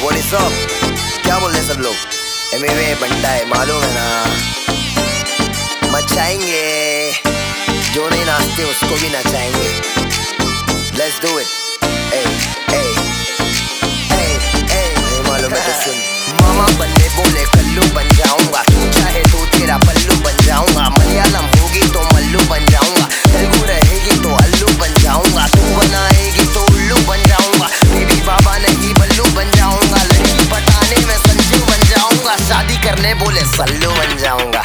सब। सॉप क्या बोल रहे सब लोग? एम ए बनता है, मालूम है ना? मचाएँगे। जो नहीं नाचते, उसको भी नचाएँगे। लेट्स डू इट ए ए करने बोले सल्लू बन जाऊँगा।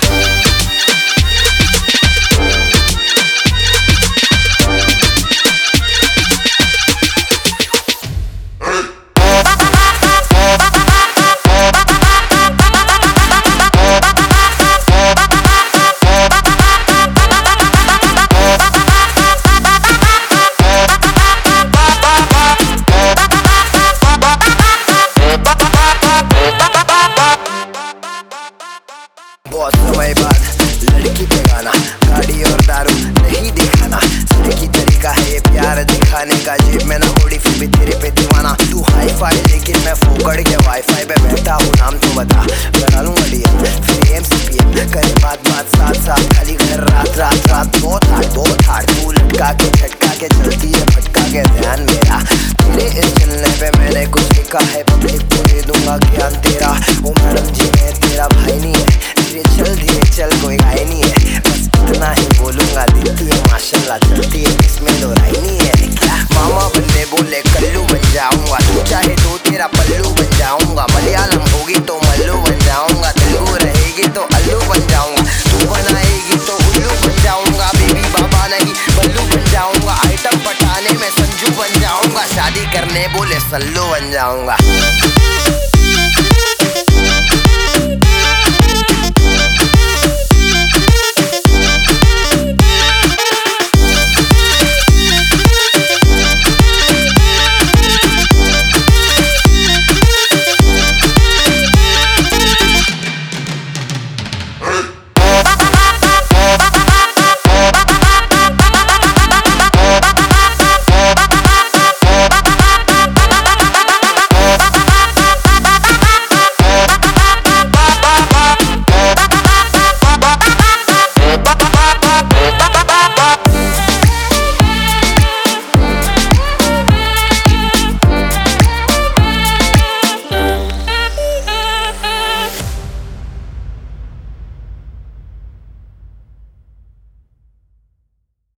बाद लड़की पे गाना गाड़ी और दारू नहीं दिखाना। सही तरीका है प्यार दिखाने का, जेब में ना होड़ी फिर भी तेरे पे दीवाना। तू हाई फाई लेकिन मैं फोकड़ के वाईफाई पे बैठा हूँ, नाम तो बता। बना लूँगा डीएम फिर एम सी पी एम करे बात बात, साथ साथ, खाली घर, रात रात रात। बहुत हार्ड बहुत हार्ड तू लटका के, झटका के, चलती है, भटका के, ध्यान मेरा। तेरे इस चलने पे मैंने कुछ लिखा है करने बोले सल्लू बन जाऊँगा।